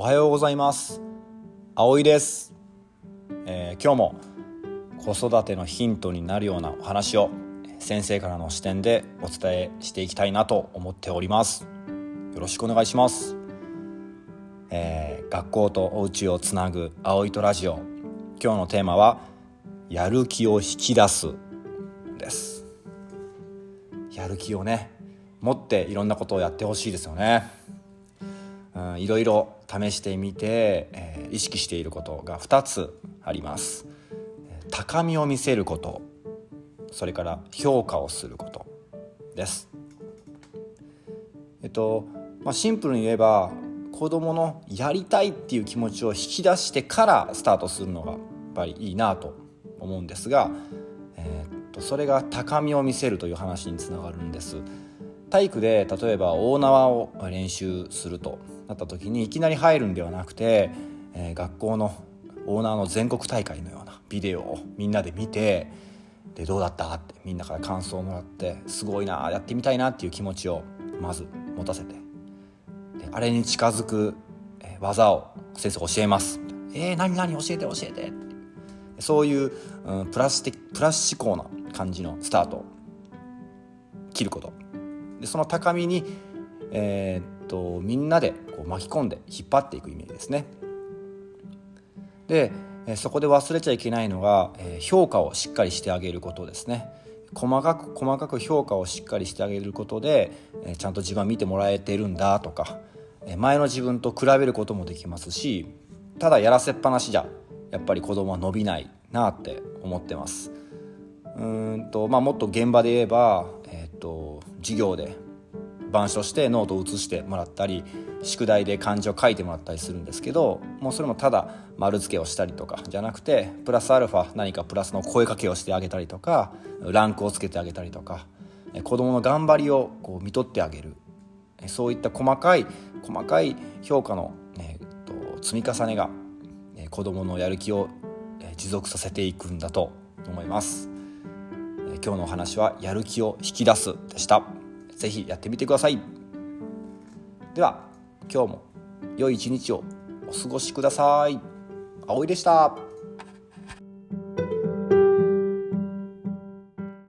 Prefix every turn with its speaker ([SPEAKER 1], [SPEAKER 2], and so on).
[SPEAKER 1] おはようございます。葵です、えー、今日も子育てのヒントになるようなお話を先生からの視点でお伝えしていきたいなと思っております。よろしくお願いします、えー、学校とお家をつなぐ葵とラジオ。今日のテーマはやる気を引き出す。です。やる気をね持っていろんなことをやってほしいですよね。うん、いろいろ試してみて、えー、意識していることが2つあります。高みを見せることそれから評価をすることです。えっと、まあ、シンプルに言えば子どものやりたいっていう気持ちを引き出してからスタートするのがやっぱりいいなと思うんですが、えー、っとそれが高みを見せるという話につながるんです。体育で例えば大縄を練習するとなった時にいきなり入るんではなくて、えー、学校のオーナーの全国大会のようなビデオをみんなで見てでどうだったってみんなから感想をもらってすごいなやってみたいなっていう気持ちをまず持たせてであれに近づく技を先生教えます「えー、何何教えて教えて」そういう、うん、プラス的プラス思考な感じのスタートを切ること。でその高みに、えー、っとみんなでこう巻き込んで引っ張っていくイメージですね。でそこで忘れちゃいけないのが評価をしっかりしてあげることですね。細かく細かく評価をしっかりしてあげることでちゃんと自分は見てもらえてるんだとか前の自分と比べることもできますしただやらせっぱなしじゃやっぱり子供は伸びないなって思ってます。うんとまあ、もっと現場で言えば、と授業で板書してノートを写してもらったり宿題で漢字を書いてもらったりするんですけどもうそれもただ丸付けをしたりとかじゃなくてプラスアルファ何かプラスの声かけをしてあげたりとかランクをつけてあげたりとか子どもの頑張りをこう見とってあげる。そういった細かい細かい評価の、えー、と積み重ねが子どものやる気を持続させていくんだと思います。今日のお話はやる気を引き出すでした是非やってみてくださいでは今日も良い一日をお過ごしください。葵でした。